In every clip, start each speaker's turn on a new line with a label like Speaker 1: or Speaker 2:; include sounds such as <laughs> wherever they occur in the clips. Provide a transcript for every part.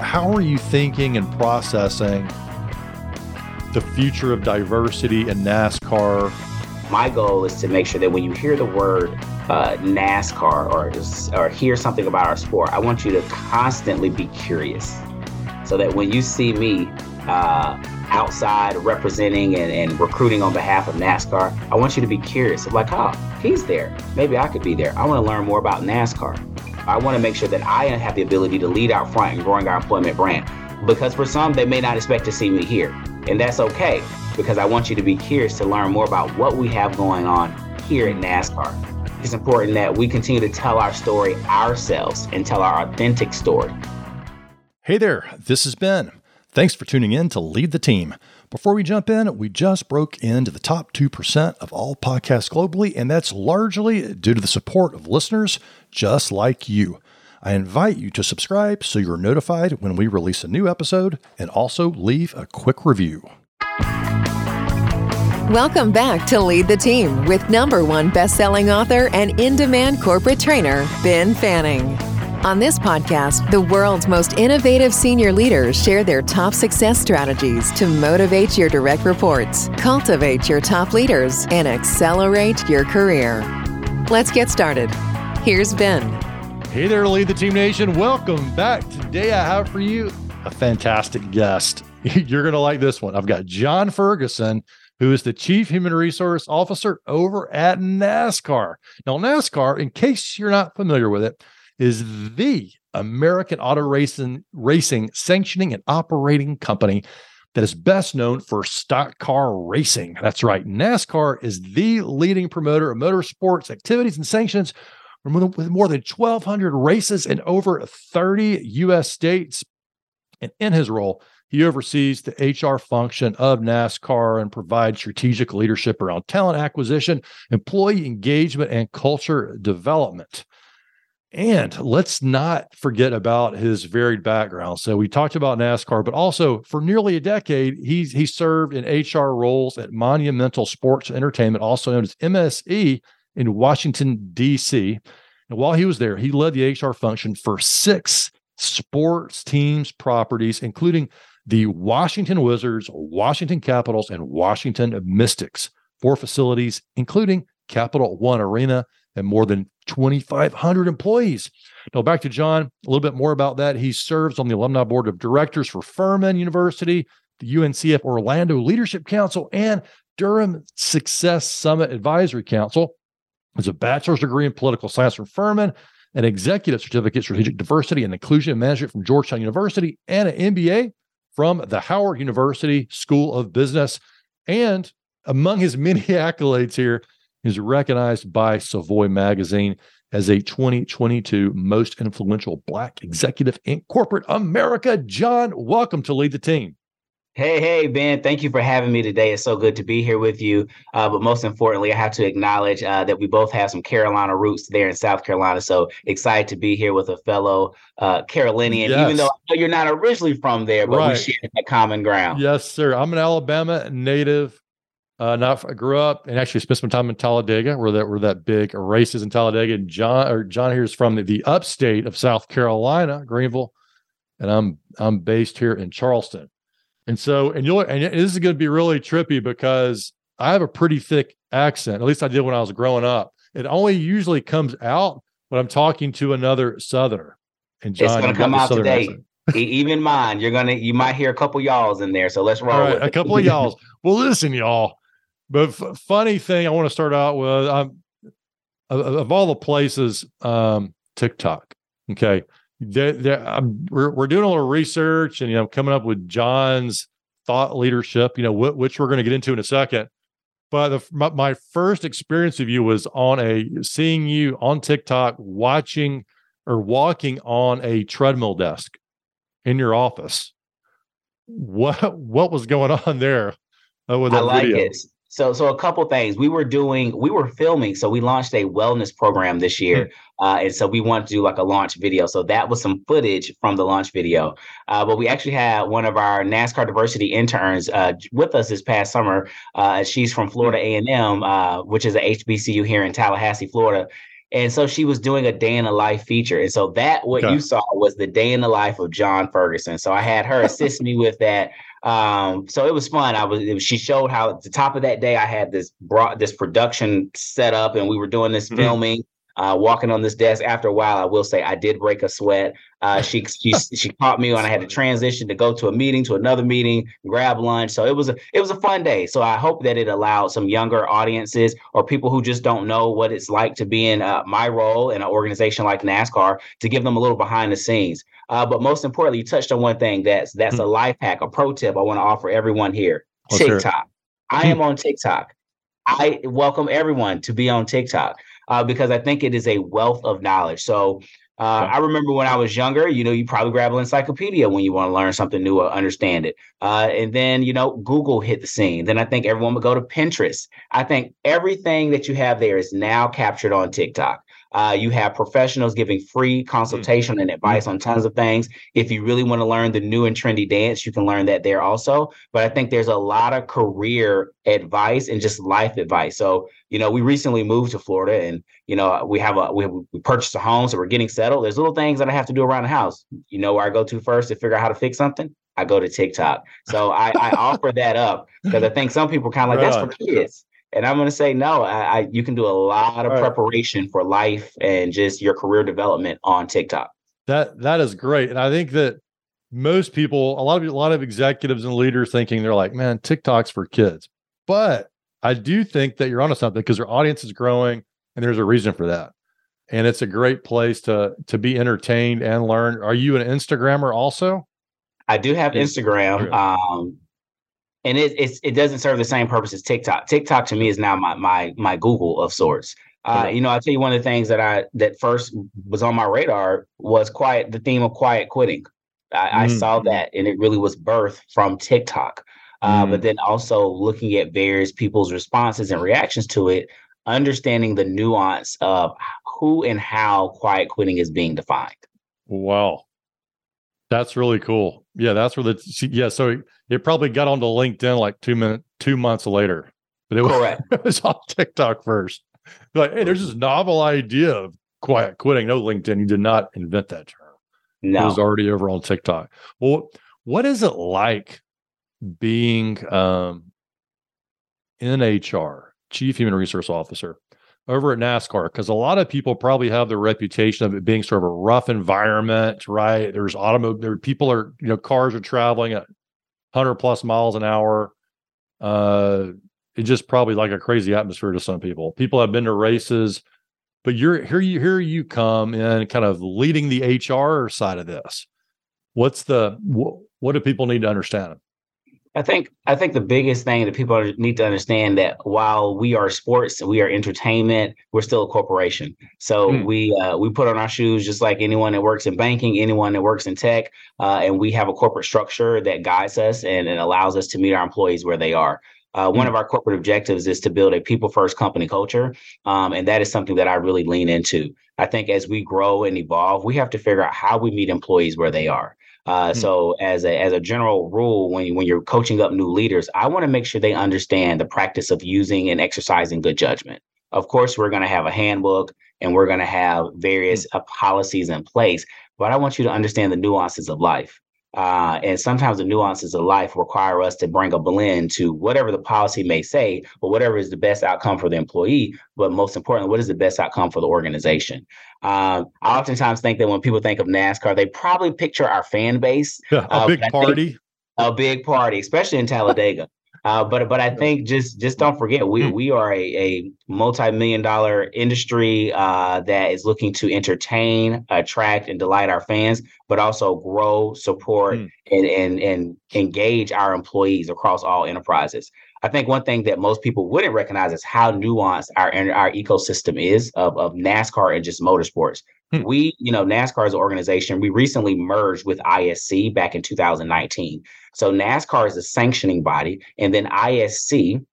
Speaker 1: how are you thinking and processing the future of diversity in NASCAR?
Speaker 2: My goal is to make sure that when you hear the word uh, NASCAR or or hear something about our sport, I want you to constantly be curious, so that when you see me uh, outside representing and, and, recruiting on behalf of NASCAR, I want you to be curious. Like, oh, he's there. Maybe I could be there. I want to learn more about NASCAR. I want to make sure that I have the ability to lead out front in growing our employment brand. Because for some, they may not expect to see me here. And that's okay because I want you to be curious to learn more about what we have going on here at NASCAR. It's important that we continue to tell our story ourselves and tell our authentic story.
Speaker 1: Hey there, this is Ben. Thanks for tuning in to Lead the Team. Before we jump in, we just broke into the top 2% of all podcasts globally, and that's largely due to the support of listeners just like you. I invite you to subscribe so you're notified when we release a new episode and also leave a quick review.
Speaker 3: Welcome back to Lead the Team with number one best-selling author and in-demand corporate trainer, Ben Fanning. On this podcast, the world's most innovative senior leaders share their top success strategies to motivate your direct reports, cultivate your top leaders, and accelerate your career. Let's get started. Here's Ben.
Speaker 1: Hey there, Lead the Team Nation. Welcome back. Today, I have for you a fantastic guest. <laughs> You're going to like this one. I've got John Ferguson, who is the Chief Human Resource Officer over at NASCAR. Now, NASCAR, in case you're not familiar with it, is the American auto racing, racing sanctioning and operating company that is best known for stock car racing. That's right. NASCAR is the leading promoter of motorsports activities and sanctions with more than 1,200 races in over 30 U.S. states. And in his role, he oversees the HR function of NASCAR and provides strategic leadership around talent acquisition, employee engagement, and culture development. And let's not forget about his varied background. So we talked about NASCAR, but also for nearly a decade, he's he served in HR roles at Monumental Sports Entertainment, also known as MSE, in Washington, D.C. And while he was there, he led the HR function for six sports teams properties, including the Washington Wizards, Washington Capitals, and Washington Mystics. Four facilities, including Capital One Arena and more than 2,500 employees. Now, back to John, a little bit more about that. He serves on the alumni board of directors for Furman University, the UNCF Orlando Leadership Council, and Durham Success Summit Advisory Council. He has a bachelor's degree in political science from Furman, an executive certificate strategic diversity and inclusion management from Georgetown University, and an MBA from the Howard University School of Business. And among his many <laughs> accolades here, is recognized by Savoy Magazine as a 2022 most influential Black executive in corporate America. John, welcome to Lead the Team.
Speaker 2: Hey, hey, Ben, thank you for having me today. It's so good to be here with you. Uh, but most importantly, I have to acknowledge uh, that we both have some Carolina roots there in South Carolina. So excited to be here with a fellow uh, Carolinian, yes. even though you're not originally from there, but right. we share that common ground.
Speaker 1: Yes, sir. I'm an Alabama native. Uh, not I grew up and actually spent some time in Talladega, where that were that big races in Talladega. And John or John here is from the, the upstate of South Carolina, Greenville, and I'm I'm based here in Charleston. And so, and you'll and this is going to be really trippy because I have a pretty thick accent. At least I did when I was growing up. It only usually comes out when I'm talking to another Southerner.
Speaker 2: And John, it's going to come out today. Accent. Even mine, you're gonna you might hear a couple y'alls in there. So let's roll. All right,
Speaker 1: a couple of y'alls. Well, listen, y'all. But f- funny thing, I want to start out with um, of, of all the places, um, TikTok. Okay, they, they, we're we're doing a little research and you know coming up with John's thought leadership. You know wh- which we're going to get into in a second. But the, my, my first experience of you was on a seeing you on TikTok watching or walking on a treadmill desk in your office. What what was going <laughs> on there?
Speaker 2: Uh, with that I like video? it. So, so a couple things. We were doing, we were filming. So we launched a wellness program this year, mm-hmm. uh, and so we wanted to do like a launch video. So that was some footage from the launch video. Uh, but we actually had one of our NASCAR diversity interns uh, with us this past summer. Uh, she's from Florida A and M, uh, which is a HBCU here in Tallahassee, Florida. And so she was doing a day in the life feature. And so that what okay. you saw was the day in the life of John Ferguson. So I had her assist me with that. Um, so it was fun. I was, was, she showed how at the top of that day I had this brought this production set up and we were doing this mm-hmm. filming uh, walking on this desk. After a while, I will say I did break a sweat. Uh, she she <laughs> she caught me when I had to transition to go to a meeting to another meeting, grab lunch. So it was a it was a fun day. So I hope that it allowed some younger audiences or people who just don't know what it's like to be in uh, my role in an organization like NASCAR to give them a little behind the scenes. Uh, but most importantly, you touched on one thing that's that's mm-hmm. a life hack, a pro tip I want to offer everyone here. TikTok. I am on TikTok. I welcome everyone to be on TikTok uh, because I think it is a wealth of knowledge. So uh, I remember when I was younger, you know, you probably grab an encyclopedia when you want to learn something new or understand it. Uh, and then, you know, Google hit the scene. Then I think everyone would go to Pinterest. I think everything that you have there is now captured on TikTok. Uh, you have professionals giving free consultation mm-hmm. and advice on tons of things. If you really want to learn the new and trendy dance, you can learn that there also. But I think there's a lot of career advice and just life advice. So, you know, we recently moved to Florida and, you know, we have a, we, have, we purchased a home. So we're getting settled. There's little things that I have to do around the house. You know, where I go to first to figure out how to fix something? I go to TikTok. So I, I offer that up because I <laughs> think some people kind of like, that's for kids. And I'm going to say no. I, I, you can do a lot of preparation for life and just your career development on TikTok.
Speaker 1: That that is great, and I think that most people, a lot of a lot of executives and leaders, thinking they're like, man, TikTok's for kids. But I do think that you're onto something because your audience is growing, and there's a reason for that. And it's a great place to to be entertained and learn. Are you an Instagrammer also?
Speaker 2: I do have Instagram. Um, and it it's, it doesn't serve the same purpose as TikTok. TikTok to me is now my my my Google of sorts. Uh, you know, I'll tell you one of the things that I that first was on my radar was quiet the theme of quiet quitting. I, mm. I saw that and it really was birthed from TikTok. Uh, mm. But then also looking at various people's responses and reactions to it, understanding the nuance of who and how quiet quitting is being defined.
Speaker 1: Wow. That's really cool. Yeah, that's where the yeah. So it probably got onto LinkedIn like two minutes, two months later, but it was, <laughs> it was on TikTok first. Like, hey, there's this novel idea of quiet quitting. No, LinkedIn, you did not invent that term. No, it was already over on TikTok. Well, what is it like being um, in HR, Chief Human Resource Officer? Over at NASCAR because a lot of people probably have the reputation of it being sort of a rough environment, right? There's automobile, there people are, you know, cars are traveling at 100 plus miles an hour. Uh, it's just probably like a crazy atmosphere to some people. People have been to races, but you're here. You here you come in, kind of leading the HR side of this. What's the wh- what do people need to understand?
Speaker 2: I think I think the biggest thing that people need to understand that while we are sports we are entertainment, we're still a corporation. So mm. we uh, we put on our shoes just like anyone that works in banking, anyone that works in tech, uh, and we have a corporate structure that guides us and it allows us to meet our employees where they are. Uh, one of hmm. our corporate objectives is to build a people first company culture. Um, and that is something that I really lean into. I think as we grow and evolve, we have to figure out how we meet employees where they are. Uh, mm-hmm. So as a as a general rule, when you, when you're coaching up new leaders, I want to make sure they understand the practice of using and exercising good judgment. Of course, we're going to have a handbook and we're going to have various mm-hmm. uh, policies in place, but I want you to understand the nuances of life. Uh, and sometimes the nuances of life require us to bring a blend to whatever the policy may say, but whatever is the best outcome for the employee. But most importantly, what is the best outcome for the organization? Um, I oftentimes think that when people think of NASCAR, they probably picture our fan base.
Speaker 1: a uh, big party.
Speaker 2: A big party, especially in Talladega. Uh, but but I think just just don't forget we mm. we are a, a multi-million dollar industry uh, that is looking to entertain, attract, and delight our fans, but also grow, support, mm. and and and engage our employees across all enterprises. I think one thing that most people wouldn't recognize is how nuanced our our ecosystem is of, of NASCAR and just motorsports. Hmm. We, you know, NASCAR as an organization, we recently merged with ISC back in 2019. So NASCAR is a sanctioning body, and then ISC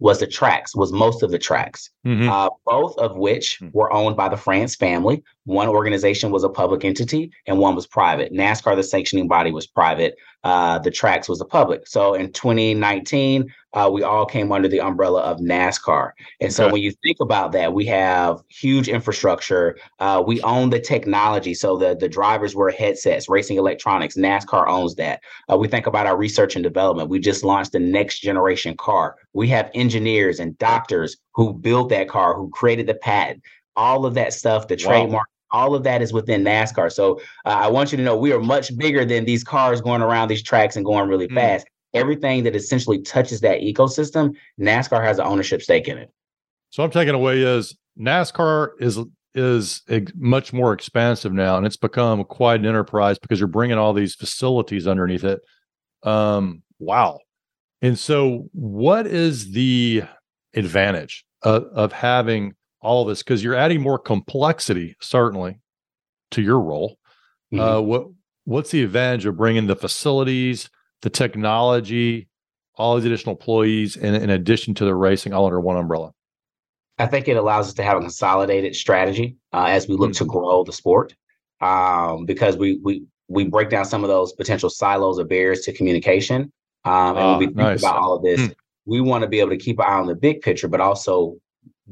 Speaker 2: was the tracks, was most of the tracks, mm-hmm. uh, both of which hmm. were owned by the France family. One organization was a public entity and one was private. NASCAR, the sanctioning body, was private. Uh, the tracks was the public. So in 2019, uh, we all came under the umbrella of NASCAR. And so okay. when you think about that, we have huge infrastructure. Uh, we own the technology. So the, the drivers wear headsets, racing electronics. NASCAR owns that. Uh, we think about our research and development. We just launched the next generation car. We have engineers and doctors who built that car, who created the patent, all of that stuff, the wow. trademark all of that is within NASCAR. So uh, I want you to know we are much bigger than these cars going around these tracks and going really mm. fast. Everything that essentially touches that ecosystem, NASCAR has an ownership stake in it.
Speaker 1: So I'm taking away is NASCAR is is much more expansive now, and it's become quite an enterprise because you're bringing all these facilities underneath it. Um, wow. And so, what is the advantage of, of having all of this because you're adding more complexity certainly to your role mm-hmm. uh, what what's the advantage of bringing the facilities the technology all these additional employees in, in addition to the racing all under one umbrella
Speaker 2: i think it allows us to have a consolidated strategy uh, as we look mm-hmm. to grow the sport um, because we we we break down some of those potential silos or barriers to communication um, and when we ah, think nice. about all of this mm. we want to be able to keep an eye on the big picture but also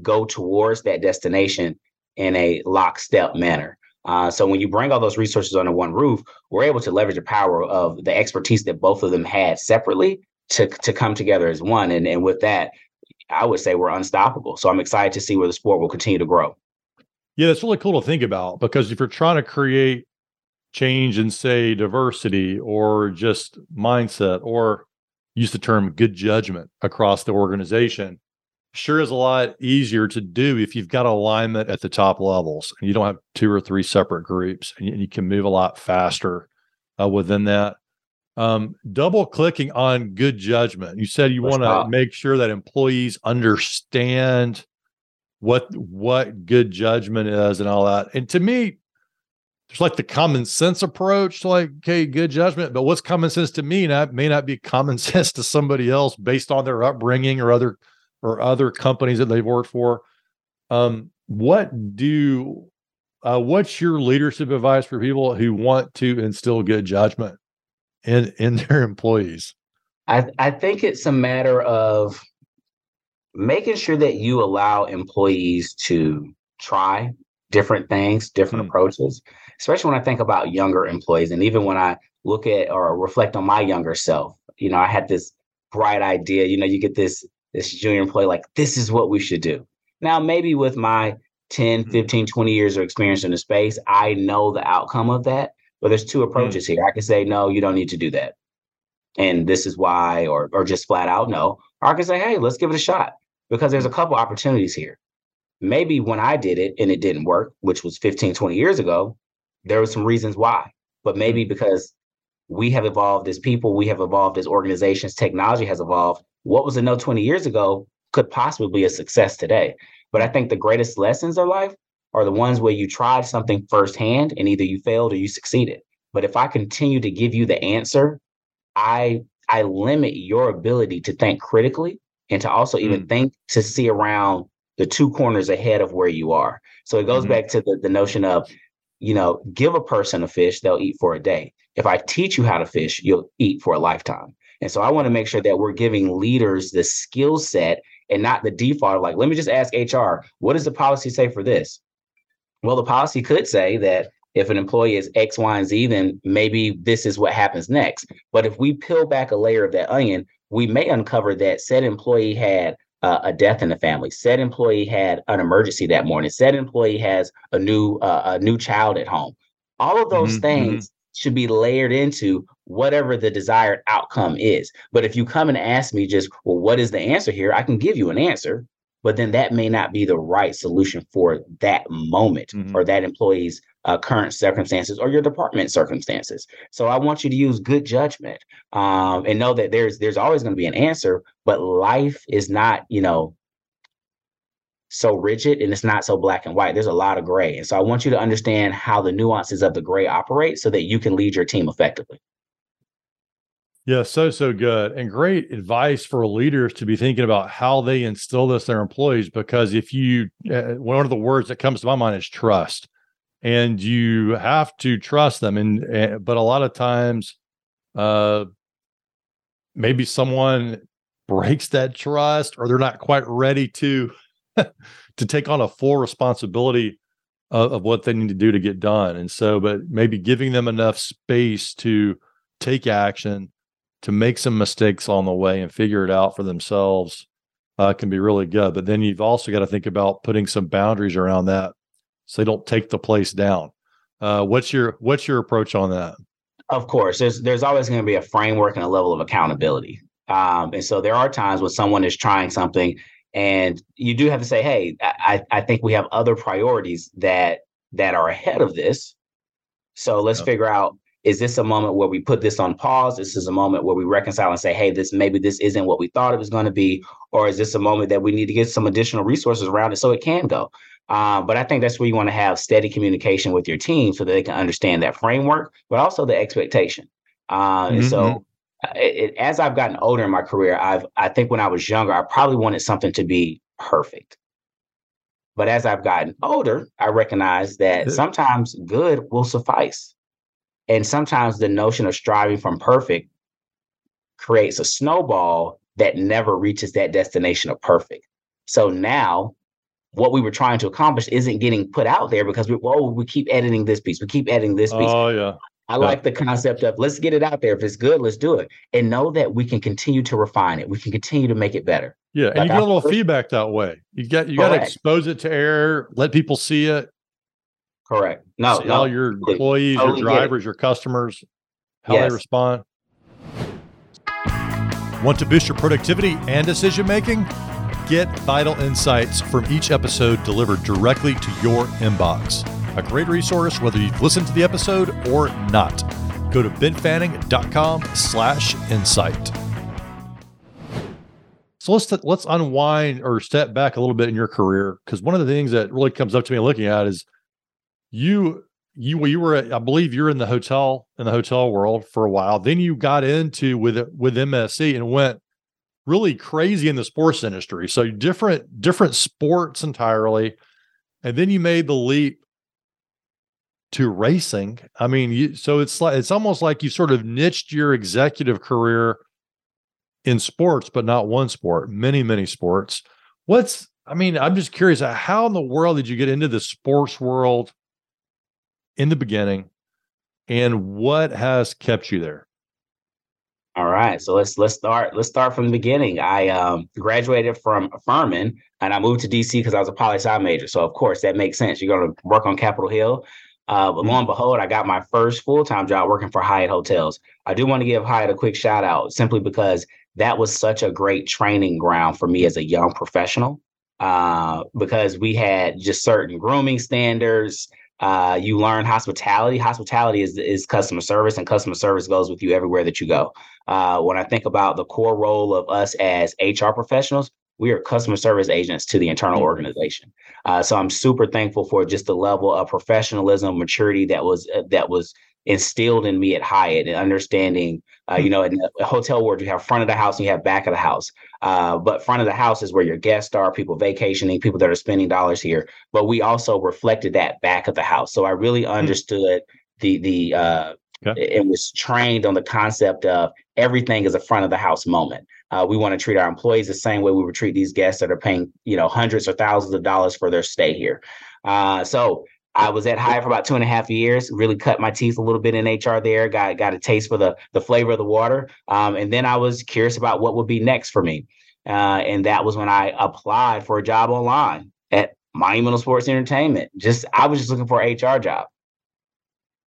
Speaker 2: go towards that destination in a lockstep manner. Uh, so when you bring all those resources under one roof, we're able to leverage the power of the expertise that both of them had separately to to come together as one. And and with that, I would say we're unstoppable. So I'm excited to see where the sport will continue to grow.
Speaker 1: Yeah, that's really cool to think about because if you're trying to create change in say diversity or just mindset or use the term good judgment across the organization, sure is a lot easier to do if you've got alignment at the top levels and you don't have two or three separate groups and you, you can move a lot faster uh, within that. Um, double clicking on good judgment. You said you want to make sure that employees understand what what good judgment is and all that. And to me, there's like the common sense approach, like, okay, good judgment. But what's common sense to me not, may not be common <laughs> sense to somebody else based on their upbringing or other or other companies that they've worked for. Um, what do uh, what's your leadership advice for people who want to instill good judgment in in <laughs> their employees?
Speaker 2: I I think it's a matter of making sure that you allow employees to try different things, different mm. approaches, especially when I think about younger employees. And even when I look at or reflect on my younger self, you know, I had this bright idea. You know, you get this this junior employee like this is what we should do now maybe with my 10 mm-hmm. 15 20 years of experience in the space i know the outcome of that but there's two approaches mm-hmm. here i can say no you don't need to do that and this is why or or just flat out no or i can say hey let's give it a shot because there's a couple opportunities here maybe when i did it and it didn't work which was 15 20 years ago there were some reasons why but maybe mm-hmm. because we have evolved as people we have evolved as organizations technology has evolved what was a no 20 years ago could possibly be a success today. But I think the greatest lessons of life are the ones where you tried something firsthand and either you failed or you succeeded. But if I continue to give you the answer, I I limit your ability to think critically and to also even mm. think to see around the two corners ahead of where you are. So it goes mm-hmm. back to the, the notion of, you know, give a person a fish, they'll eat for a day. If I teach you how to fish, you'll eat for a lifetime. And so I want to make sure that we're giving leaders the skill set and not the default of like, let me just ask HR, what does the policy say for this? Well, the policy could say that if an employee is X, Y, and Z, then maybe this is what happens next. But if we peel back a layer of that onion, we may uncover that said employee had uh, a death in the family. Said employee had an emergency that morning. Said employee has a new uh, a new child at home. All of those mm-hmm, things mm-hmm. Should be layered into whatever the desired outcome is. But if you come and ask me just, well, what is the answer here? I can give you an answer, but then that may not be the right solution for that moment mm-hmm. or that employee's uh, current circumstances or your department circumstances. So I want you to use good judgment um, and know that there's there's always going to be an answer, but life is not, you know, so rigid and it's not so black and white. There's a lot of gray. And so I want you to understand how the nuances of the gray operate so that you can lead your team effectively.
Speaker 1: Yeah, so so good and great advice for leaders to be thinking about how they instill this in their employees. Because if you, uh, one of the words that comes to my mind is trust, and you have to trust them. And uh, but a lot of times, uh, maybe someone breaks that trust or they're not quite ready to <laughs> to take on a full responsibility of, of, what they need to do to get done. And so but maybe giving them enough space to take action to make some mistakes on the way and figure it out for themselves uh, can be really good. But then you've also got to think about putting some boundaries around that so they don't take the place down. Uh, what's your what's your approach on that?
Speaker 2: Of course, there's there's always going to be a framework and a level of accountability. Um, and so there are times when someone is trying something, and you do have to say, "Hey, I, I think we have other priorities that that are ahead of this. So let's figure out: is this a moment where we put this on pause? This is a moment where we reconcile and say, "Hey, this maybe this isn't what we thought it was going to be," or is this a moment that we need to get some additional resources around it so it can go? Um, but I think that's where you want to have steady communication with your team so that they can understand that framework, but also the expectation. Uh, mm-hmm. And so, mm-hmm. It, as I've gotten older in my career, I've I think when I was younger, I probably wanted something to be perfect. But as I've gotten older, I recognize that sometimes good will suffice, and sometimes the notion of striving from perfect creates a snowball that never reaches that destination of perfect. So now what we were trying to accomplish isn't getting put out there because we whoa, we keep editing this piece, we keep editing this piece.
Speaker 1: Oh yeah.
Speaker 2: I like the concept of let's get it out there. If it's good, let's do it. And know that we can continue to refine it. We can continue to make it better.
Speaker 1: Yeah. And like you get a little feedback that way. You get you got to expose it to air, let people see it.
Speaker 2: Correct. No,
Speaker 1: no, all your employees, totally your drivers, your customers, how yes. they respond. Want to boost your productivity and decision making? Get vital insights from each episode delivered directly to your inbox. A great resource whether you've listened to the episode or not. Go to benfanning.com slash insight. So let's let's unwind or step back a little bit in your career because one of the things that really comes up to me looking at is you you you were I believe you're in the hotel in the hotel world for a while. Then you got into with with MSE and went really crazy in the sports industry. So different different sports entirely, and then you made the leap to racing. I mean, you, so it's like it's almost like you sort of niched your executive career in sports, but not one sport, many many sports. What's I mean, I'm just curious, how in the world did you get into the sports world in the beginning, and what has kept you there?
Speaker 2: All right, so let's let's start let's start from the beginning. I um, graduated from Furman and I moved to DC because I was a poli sci major. So of course that makes sense. You're going to work on Capitol Hill. Uh, but lo and behold, I got my first full time job working for Hyatt Hotels. I do want to give Hyatt a quick shout out simply because that was such a great training ground for me as a young professional. Uh, because we had just certain grooming standards, uh, you learn hospitality. Hospitality is is customer service, and customer service goes with you everywhere that you go. Uh, when I think about the core role of us as HR professionals, we are customer service agents to the internal mm-hmm. organization. Uh, so I'm super thankful for just the level of professionalism, maturity that was uh, that was instilled in me at Hyatt and understanding, uh, you know, in the hotel world, you have front of the house and you have back of the house. Uh, but front of the house is where your guests are, people vacationing, people that are spending dollars here. But we also reflected that back of the house. So I really hmm. understood the the uh, okay. and was trained on the concept of everything is a front of the house moment. Uh, we want to treat our employees the same way we would treat these guests that are paying, you know, hundreds or thousands of dollars for their stay here. Uh, so I was at Hyatt for about two and a half years. Really cut my teeth a little bit in HR there. Got got a taste for the the flavor of the water. Um, and then I was curious about what would be next for me. Uh, and that was when I applied for a job online at Monumental Sports Entertainment. Just I was just looking for an HR job.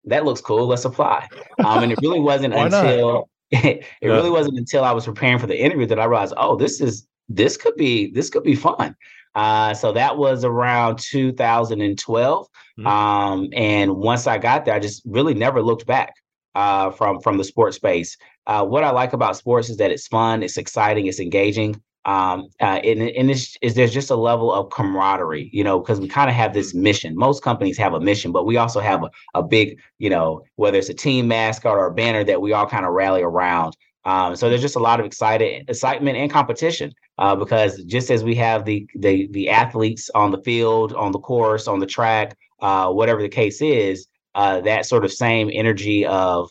Speaker 2: That looks cool. Let's apply. Um, and it really wasn't <laughs> until <laughs> it, yeah. really wasn't until I was preparing for the interview that I realized, oh, this is this could be this could be fun. Uh, so that was around 2012. Mm-hmm. Um, and once I got there, I just really never looked back uh, from from the sports space. Uh, what I like about sports is that it's fun, it's exciting, it's engaging. Um, uh, and, and it's, is there's just a level of camaraderie, you know, because we kind of have this mm-hmm. mission. Most companies have a mission, but we also have a, a big, you know, whether it's a team mascot or a banner that we all kind of rally around. Um, so there's just a lot of excited excitement and competition uh, because just as we have the, the the athletes on the field, on the course, on the track, uh, whatever the case is, uh, that sort of same energy of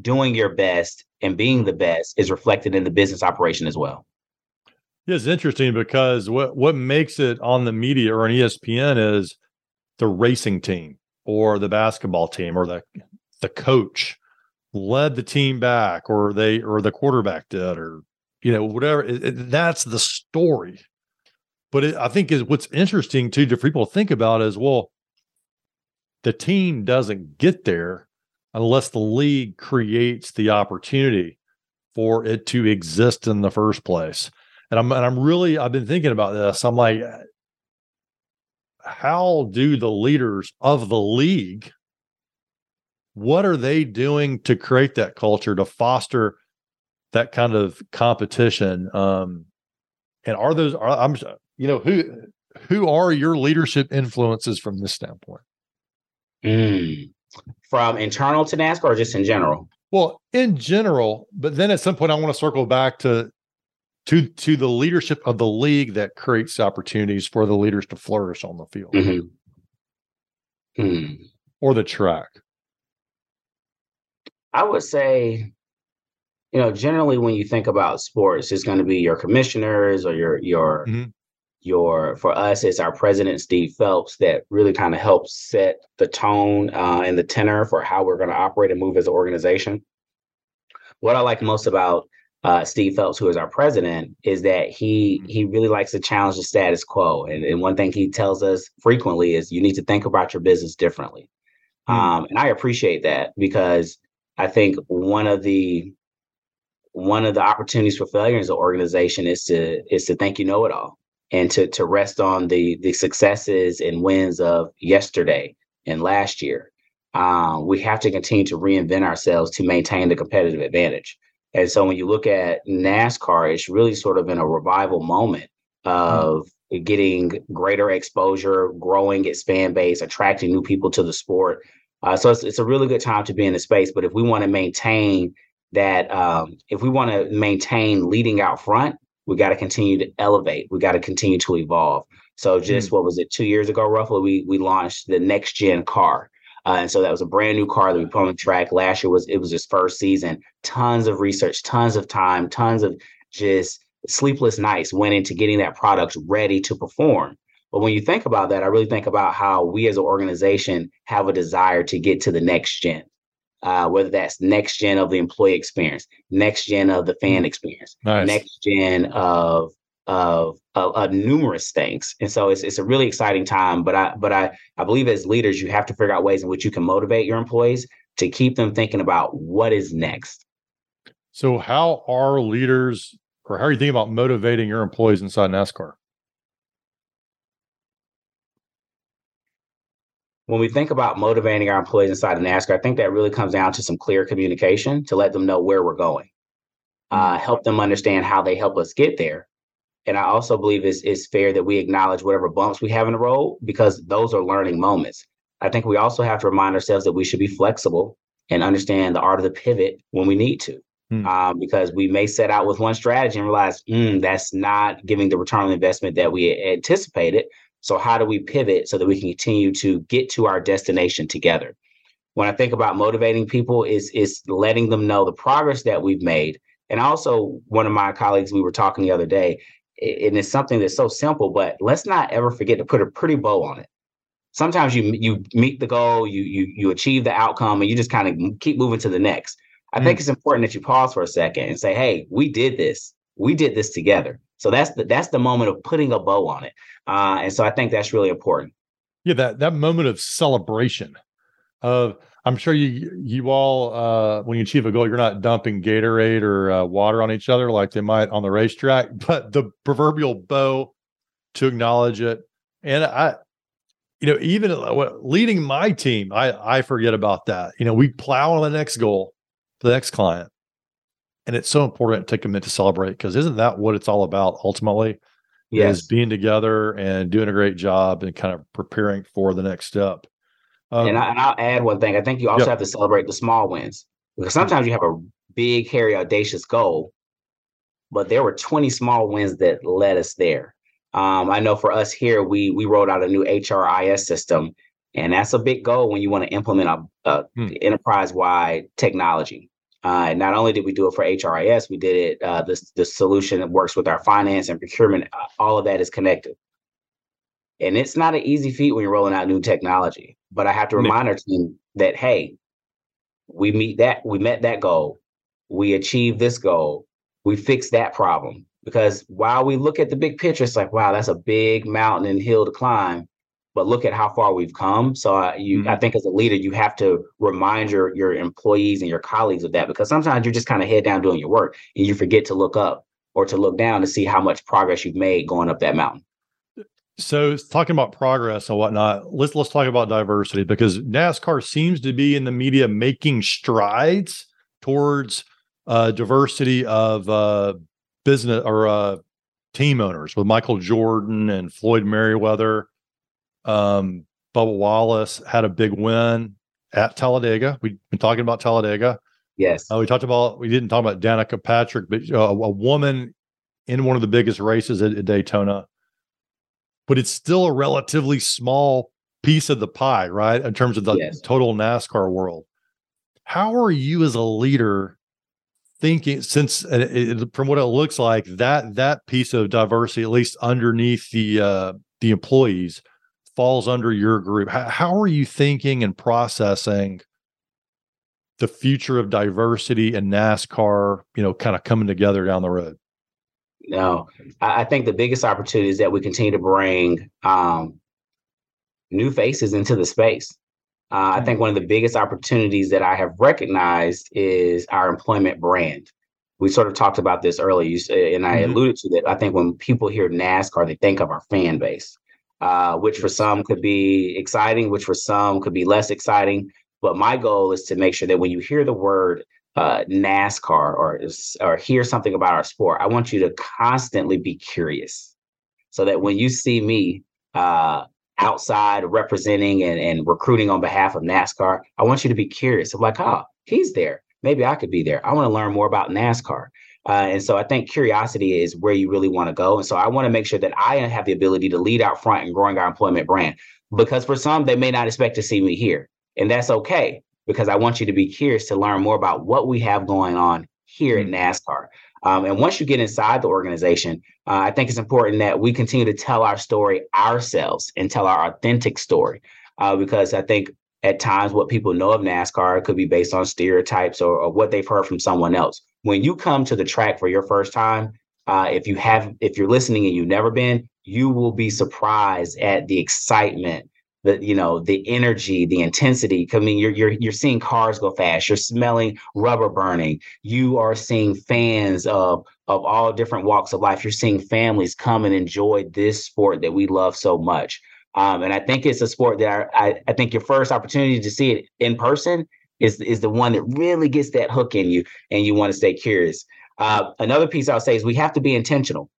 Speaker 2: doing your best and being the best is reflected in the business operation as well.
Speaker 1: Yeah, it's interesting because what what makes it on the media or on ESPN is the racing team or the basketball team or the the coach led the team back or they or the quarterback did or you know whatever it, it, that's the story. But it, i think is what's interesting too to people think about is well the team doesn't get there unless the league creates the opportunity for it to exist in the first place and i'm and i'm really i've been thinking about this. I'm like how do the leaders of the league what are they doing to create that culture to foster that kind of competition? Um and are those are, i'm you know who who are your leadership influences from this standpoint?
Speaker 2: Mm. from internal to nascar or just in general?
Speaker 1: Well in general but then at some point i want to circle back to to to the leadership of the league that creates opportunities for the leaders to flourish on the field
Speaker 2: mm-hmm. mm.
Speaker 1: or the track
Speaker 2: I would say, you know, generally when you think about sports, it's going to be your commissioners or your your mm-hmm. your. For us, it's our president Steve Phelps that really kind of helps set the tone uh, and the tenor for how we're going to operate and move as an organization. What I like most about uh, Steve Phelps, who is our president, is that he mm-hmm. he really likes to challenge the status quo. And, and one thing he tells us frequently is you need to think about your business differently. Mm-hmm. Um, and I appreciate that because I think one of the one of the opportunities for failure as an organization is to is to think you know it all and to to rest on the the successes and wins of yesterday and last year. Um, we have to continue to reinvent ourselves to maintain the competitive advantage. And so when you look at NASCAR, it's really sort of in a revival moment mm-hmm. of mm. getting greater exposure, growing its fan base, attracting new people to the sport, uh, so it's, it's a really good time to be in the space. But if we want to maintain that, um, if we want to maintain leading out front, we got to continue to elevate. We got to continue to evolve. So just mm-hmm. what was it? Two years ago, roughly, we we launched the next gen car. Uh, and so that was a brand new car that we put on the track. Last year was it was his first season. Tons of research, tons of time, tons of just sleepless nights went into getting that product ready to perform. But when you think about that, I really think about how we as an organization have a desire to get to the next gen, uh, whether that's next gen of the employee experience, next gen of the fan mm. experience, nice. next gen of, of of, of numerous things. And so it's it's a really exciting time. But I but I I believe as leaders, you have to figure out ways in which you can motivate your employees to keep them thinking about what is next.
Speaker 1: So how are leaders or how are you thinking about motivating your employees inside NASCAR?
Speaker 2: when we think about motivating our employees inside of NASCAR, I think that really comes down to some clear communication to let them know where we're going, uh, mm-hmm. help them understand how they help us get there. And I also believe it's, it's fair that we acknowledge whatever bumps we have in the road because those are learning moments. I think we also have to remind ourselves that we should be flexible and understand the art of the pivot when we need to. Mm. Um, because we may set out with one strategy and realize mm, that's not giving the return on investment that we anticipated. So how do we pivot so that we can continue to get to our destination together? When I think about motivating people, is is letting them know the progress that we've made. And also, one of my colleagues, we were talking the other day, and it's something that's so simple, but let's not ever forget to put a pretty bow on it. Sometimes you you meet the goal, you you you achieve the outcome, and you just kind of keep moving to the next. I mm. think it's important that you pause for a second and say, "Hey, we did this. We did this together." So that's the that's the moment of putting a bow on it. Uh, and so I think that's really important.
Speaker 1: Yeah, that that moment of celebration of I'm sure you you all uh, when you achieve a goal, you're not dumping Gatorade or uh, water on each other like they might on the racetrack, <laughs> but the proverbial bow to acknowledge it. And I, you know, even uh, leading my team, I I forget about that. You know, we plow on the next goal, the next client, and it's so important to take a minute to celebrate because isn't that what it's all about ultimately? yes. is being together and doing a great job and kind of preparing for the next step.
Speaker 2: Um, and, I, will add one thing. I think you also yep. have to celebrate the small wins because sometimes you have a big, hairy, audacious goal, but there were 20 small wins that led us there. Um, I know for us here, we we rolled out a new HRIS system, and that's a big goal when you want to implement a, a hmm. enterprise-wide technology. Uh, and not only did we do it for HRIS, we did it. Uh, this the solution that works with our finance and procurement. Uh, all of that is connected, and it's not an easy feat when you're rolling out new technology. But I have to remind our team that hey, we meet that we met that goal, we achieved this goal, we fixed that problem. Because while we look at the big picture, it's like wow, that's a big mountain and hill to climb but look at how far we've come. So uh, you, mm-hmm. I think as a leader, you have to remind your your employees and your colleagues of that because sometimes you're just kind of head down doing your work and you forget to look up or to look down to see how much progress you've made going up that mountain.
Speaker 1: So talking about progress and whatnot, let's let's talk about diversity because NASCAR seems to be in the media making strides towards uh, diversity of uh, business or uh, team owners with Michael Jordan and Floyd Mayweather um, Bubba Wallace had a big win at Talladega. We've been talking about Talladega.
Speaker 2: Yes.
Speaker 1: Uh, we talked about, we didn't talk about Danica Patrick, but uh, a woman in one of the biggest races at, at, Daytona. But it's still a relatively small piece of the pie, right? In terms of the yes. total NASCAR world. How are you as a leader thinking since uh, it, from what it looks like that that piece of diversity at least underneath the uh the employees falls under your group. How, how are you thinking and processing the future of diversity and NASCAR, you know, kind of coming together down the road?
Speaker 2: No, I think the biggest opportunity is that we continue to bring um, new faces into the space. Uh, I think one of the biggest opportunities that I have recognized is our employment brand. We sort of talked about this earlier, and I mm-hmm. alluded to that. I think when people hear NASCAR, they think of our fan base uh, which for some could be exciting, which for some could be less exciting. But my goal is to make sure that when you hear the word uh, NASCAR or or hear something about our sport, I want you to constantly be curious, so that when you see me uh, outside representing and, and recruiting on behalf of NASCAR, I want you to be curious. I'm like, oh, he's there. Maybe I could be there. I want to learn more about NASCAR. Uh, and so I think curiosity is where you really want to go. And so I want to make sure that I have the ability to lead out front in growing our employment brand. Because for some, they may not expect to see me here. And that's okay because I want you to be curious to learn more about what we have going on here at mm-hmm. NASCAR. Um, and once you get inside the organization, uh, I think it's important that we continue to tell our story ourselves and tell our authentic story. Uh, because I think at times what people know of NASCAR could be based on stereotypes or, or what they've heard from someone else when you come to the track for your first time, uh, if you have, if you're listening and you've never been, you will be surprised at the excitement, the you know, the energy, the intensity. I mean, you're you're you're seeing cars go fast. You're smelling rubber burning. You are seeing fans of of all different walks of life. You're seeing families come and enjoy this sport that we love so much. Um, and I think it's a sport that I, I, I think your first opportunity to see it in person is is the one that really gets that hook in you and you want to stay curious. Uh, another piece I'll say is we have to be intentional.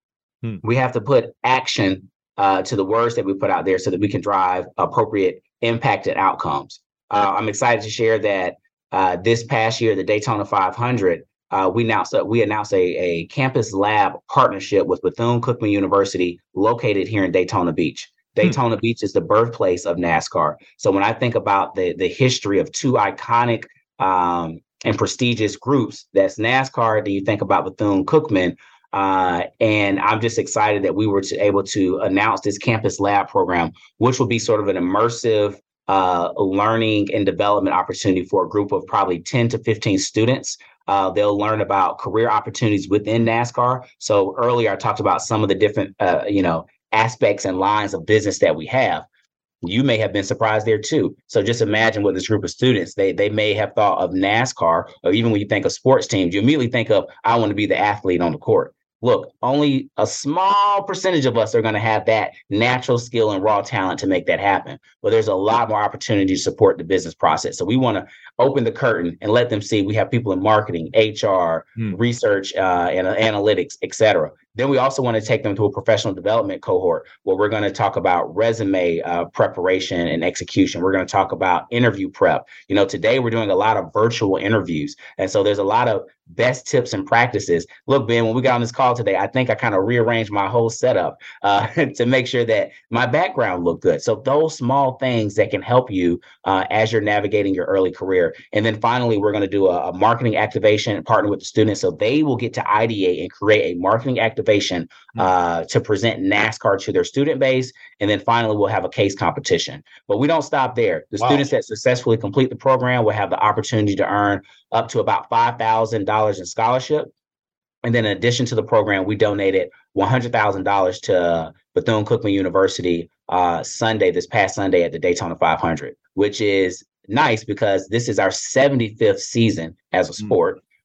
Speaker 2: Hmm. We have to put action uh, to the words that we put out there so that we can drive appropriate impact and outcomes. Uh, I'm excited to share that uh, this past year, the Daytona 500, uh, we announced we announced a, a campus lab partnership with Bethune Cookman University, located here in Daytona Beach. Hmm. Daytona Beach is the birthplace of NASCAR. So when I think about the the history of two iconic um, and prestigious groups, that's NASCAR. Then you think about Bethune Cookman, uh, and I'm just excited that we were to, able to announce this campus lab program, which will be sort of an immersive uh, learning and development opportunity for a group of probably 10 to 15 students. Uh, they'll learn about career opportunities within NASCAR. So earlier I talked about some of the different, uh, you know, aspects and lines of business that we have you may have been surprised there too. So just imagine what this group of students they they may have thought of NASCAR, or even when you think of sports teams, you immediately think of I want to be the athlete on the court. Look, only a small percentage of us are going to have that natural skill and raw talent to make that happen. But there's a lot more opportunity to support the business process. So we want to open the curtain and let them see we have people in marketing, HR, hmm. research, uh, and uh, analytics, et cetera then we also want to take them to a professional development cohort where we're going to talk about resume uh, preparation and execution. We're going to talk about interview prep. You know, today we're doing a lot of virtual interviews. And so there's a lot of best tips and practices. Look, Ben, when we got on this call today, I think I kind of rearranged my whole setup uh, <laughs> to make sure that my background looked good. So those small things that can help you uh, as you're navigating your early career. And then finally, we're going to do a, a marketing activation and partner with the students so they will get to ideate and create a marketing activation hmm. uh, to present NASCAR to their student base. And then finally, we'll have a case competition. But we don't stop there. The wow. students that successfully complete the program will have the opportunity to earn up to about $5,000 in scholarship. And then in addition to the program, we donated $100,000 to Bethune Cookman University uh, Sunday, this past Sunday at the Daytona 500, which is nice because this is our 75th season as a mm.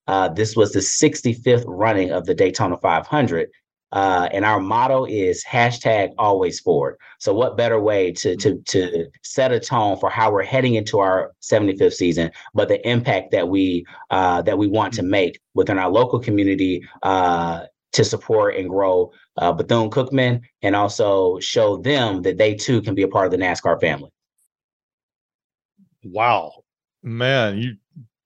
Speaker 2: Uh, this was the 65th running of the Daytona 500. Uh, and our motto is hashtag always forward. So what better way to to to set a tone for how we're heading into our 75th season, but the impact that we uh, that we want to make within our local community uh, to support and grow uh, Bethune Cookman, and also show them that they too can be a part of the NASCAR family.
Speaker 1: Wow, man, you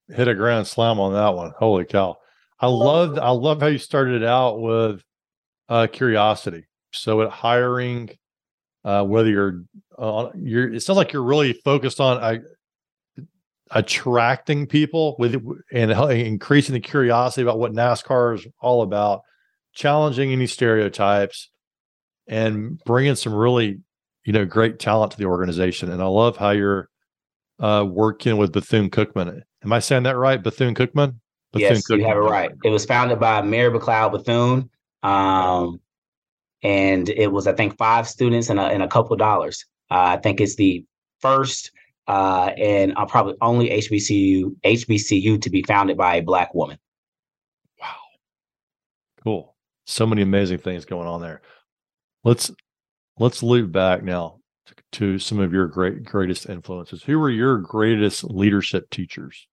Speaker 1: hit a grand slam on that one. Holy cow! I love I love how you started out with uh, curiosity. So at hiring, uh, whether you're uh, you're, it sounds like you're really focused on uh, attracting people with and increasing the curiosity about what NASCAR is all about, challenging any stereotypes, and bringing some really you know great talent to the organization. And I love how you're uh, working with Bethune Cookman. Am I saying that right? Bethune Cookman.
Speaker 2: Yes, you have it right. It was founded by Mary McLeod Bethune um, and it was, I think, five students and a, and a couple dollars. Uh, I think it's the first uh, and uh, probably only HBCU HBCU to be founded by a black woman.
Speaker 1: Wow, cool! So many amazing things going on there. Let's let's loop back now to, to some of your great greatest influences. Who were your greatest leadership teachers?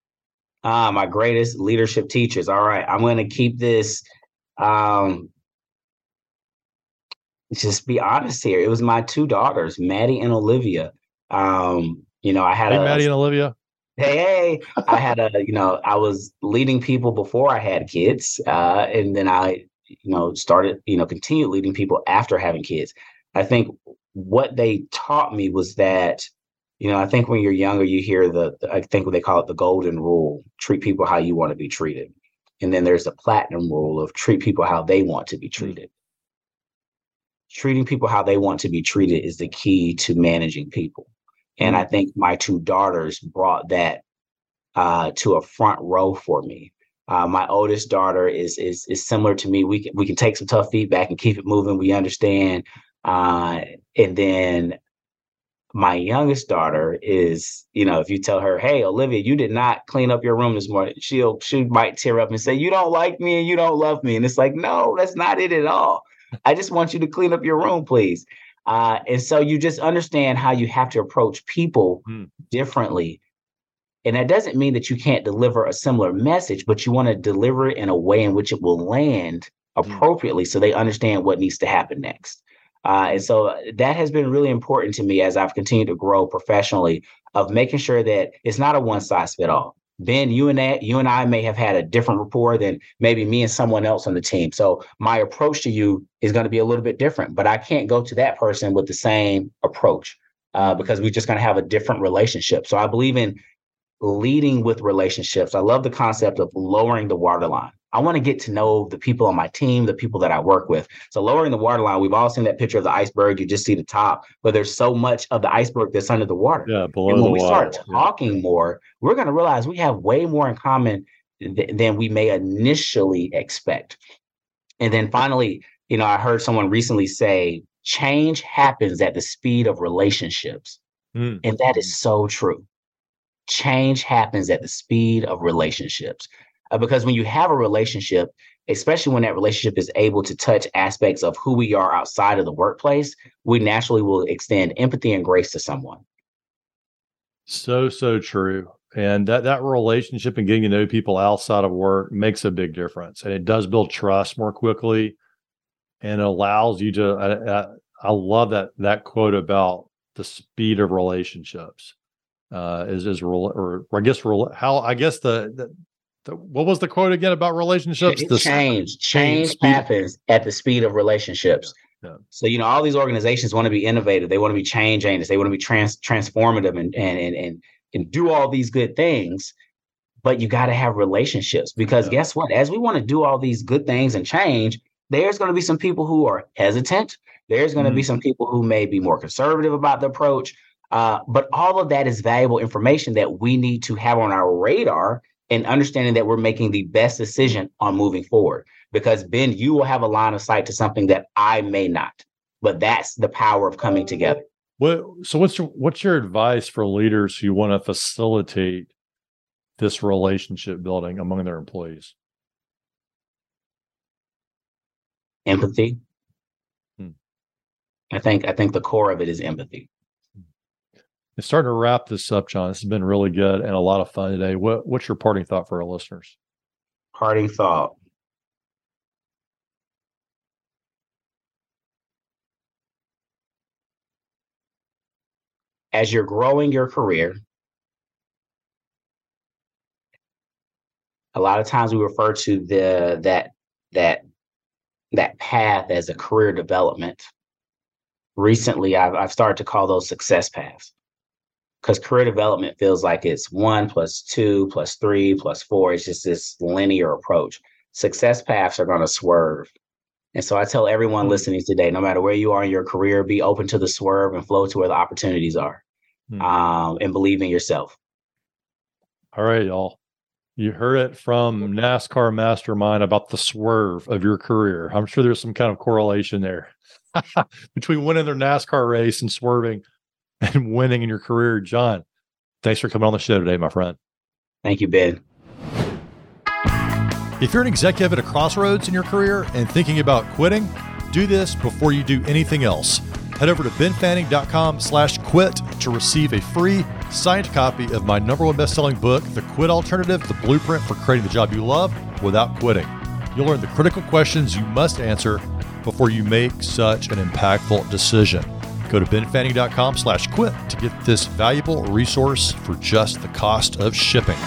Speaker 2: Ah, my greatest leadership teachers. All right, I'm going to keep this um, just be honest here. It was my two daughters, Maddie and Olivia. Um, you know, I had
Speaker 1: hey,
Speaker 2: a
Speaker 1: Maddie and Olivia.
Speaker 2: Hey, hey, I had a, you know, I was leading people before I had kids. Uh, and then I, you know, started, you know, continued leading people after having kids. I think what they taught me was that, you know, I think when you're younger, you hear the, I think what they call it the golden rule treat people how you want to be treated. And then there's the platinum rule of treat people how they want to be mm. treated treating people how they want to be treated is the key to managing people. And I mm. think my two daughters brought that uh, to a front row for me. Uh, my oldest daughter is is is similar to me. We can we can take some tough feedback and keep it moving. We understand. Uh, and then my youngest daughter is, you know, if you tell her, "Hey, Olivia, you did not clean up your room this morning," she'll she might tear up and say, "You don't like me and you don't love me," and it's like, no, that's not it at all. I just want you to clean up your room, please. Uh, and so you just understand how you have to approach people mm. differently. And that doesn't mean that you can't deliver a similar message, but you want to deliver it in a way in which it will land hmm. appropriately mm. so they understand what needs to happen next. Uh, and so that has been really important to me as I've continued to grow professionally of making sure that it's not a one size fit all. Ben, you and that, you and I may have had a different rapport than maybe me and someone else on the team. So my approach to you is going to be a little bit different, but I can't go to that person with the same approach uh, because we're just going to have a different relationship. So I believe in leading with relationships. I love the concept of lowering the waterline. I want to get to know the people on my team, the people that I work with. So lowering the waterline, we've all seen that picture of the iceberg. You just see the top, but there's so much of the iceberg that's under the water.
Speaker 1: Yeah, below
Speaker 2: and when we
Speaker 1: water.
Speaker 2: start talking more, we're going to realize we have way more in common th- than we may initially expect. And then finally, you know, I heard someone recently say, change happens at the speed of relationships. Mm. And that is so true. Change happens at the speed of relationships. Uh, because when you have a relationship, especially when that relationship is able to touch aspects of who we are outside of the workplace, we naturally will extend empathy and grace to someone.
Speaker 1: So, so true. And that, that relationship and getting to know people outside of work makes a big difference. And it does build trust more quickly. and allows you to. I, I, I love that that quote about the speed of relationships. Uh, is is or, or I guess how I guess the, the the, what was the quote again about relationships?
Speaker 2: The change, change happens at the speed of relationships. Yeah. So you know, all these organizations want to be innovative. They want to be change agents. They want to be trans transformative and and and and, and do all these good things. But you got to have relationships because yeah. guess what? As we want to do all these good things and change, there's going to be some people who are hesitant. There's going to mm-hmm. be some people who may be more conservative about the approach. Uh, but all of that is valuable information that we need to have on our radar and understanding that we're making the best decision on moving forward. Because Ben, you will have a line of sight to something that I may not. But that's the power of coming together.
Speaker 1: What so what's your what's your advice for leaders who want to facilitate this relationship building among their employees?
Speaker 2: Empathy. Hmm. I think I think the core of it is empathy.
Speaker 1: It's starting to wrap this up, John. This has been really good and a lot of fun today. What what's your parting thought for our listeners?
Speaker 2: Parting thought. As you're growing your career, a lot of times we refer to the that that that path as a career development. Recently, I've, I've started to call those success paths because career development feels like it's one plus two plus three plus four. It's just this linear approach. Success paths are going to swerve. And so I tell everyone mm-hmm. listening today, no matter where you are in your career, be open to the swerve and flow to where the opportunities are mm-hmm. um, and believe in yourself.
Speaker 1: All right, y'all. You heard it from NASCAR mastermind about the swerve of your career. I'm sure there's some kind of correlation there <laughs> between winning their NASCAR race and swerving <laughs> and winning in your career. John, thanks for coming on the show today, my friend.
Speaker 2: Thank you, Ben.
Speaker 1: If you're an executive at a crossroads in your career and thinking about quitting, do this before you do anything else. Head over to benfanning.com slash quit to receive a free signed copy of my number one best-selling book, The Quit Alternative, the blueprint for creating the job you love without quitting. You'll learn the critical questions you must answer before you make such an impactful decision. Go to benfanning.com slash quit to get this valuable resource for just the cost of shipping.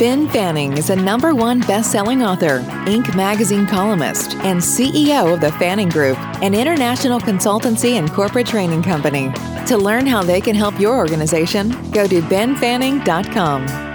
Speaker 3: Ben Fanning is a number one best-selling author, Inc. magazine columnist, and CEO of the Fanning Group, an international consultancy and corporate training company. To learn how they can help your organization, go to benfanning.com.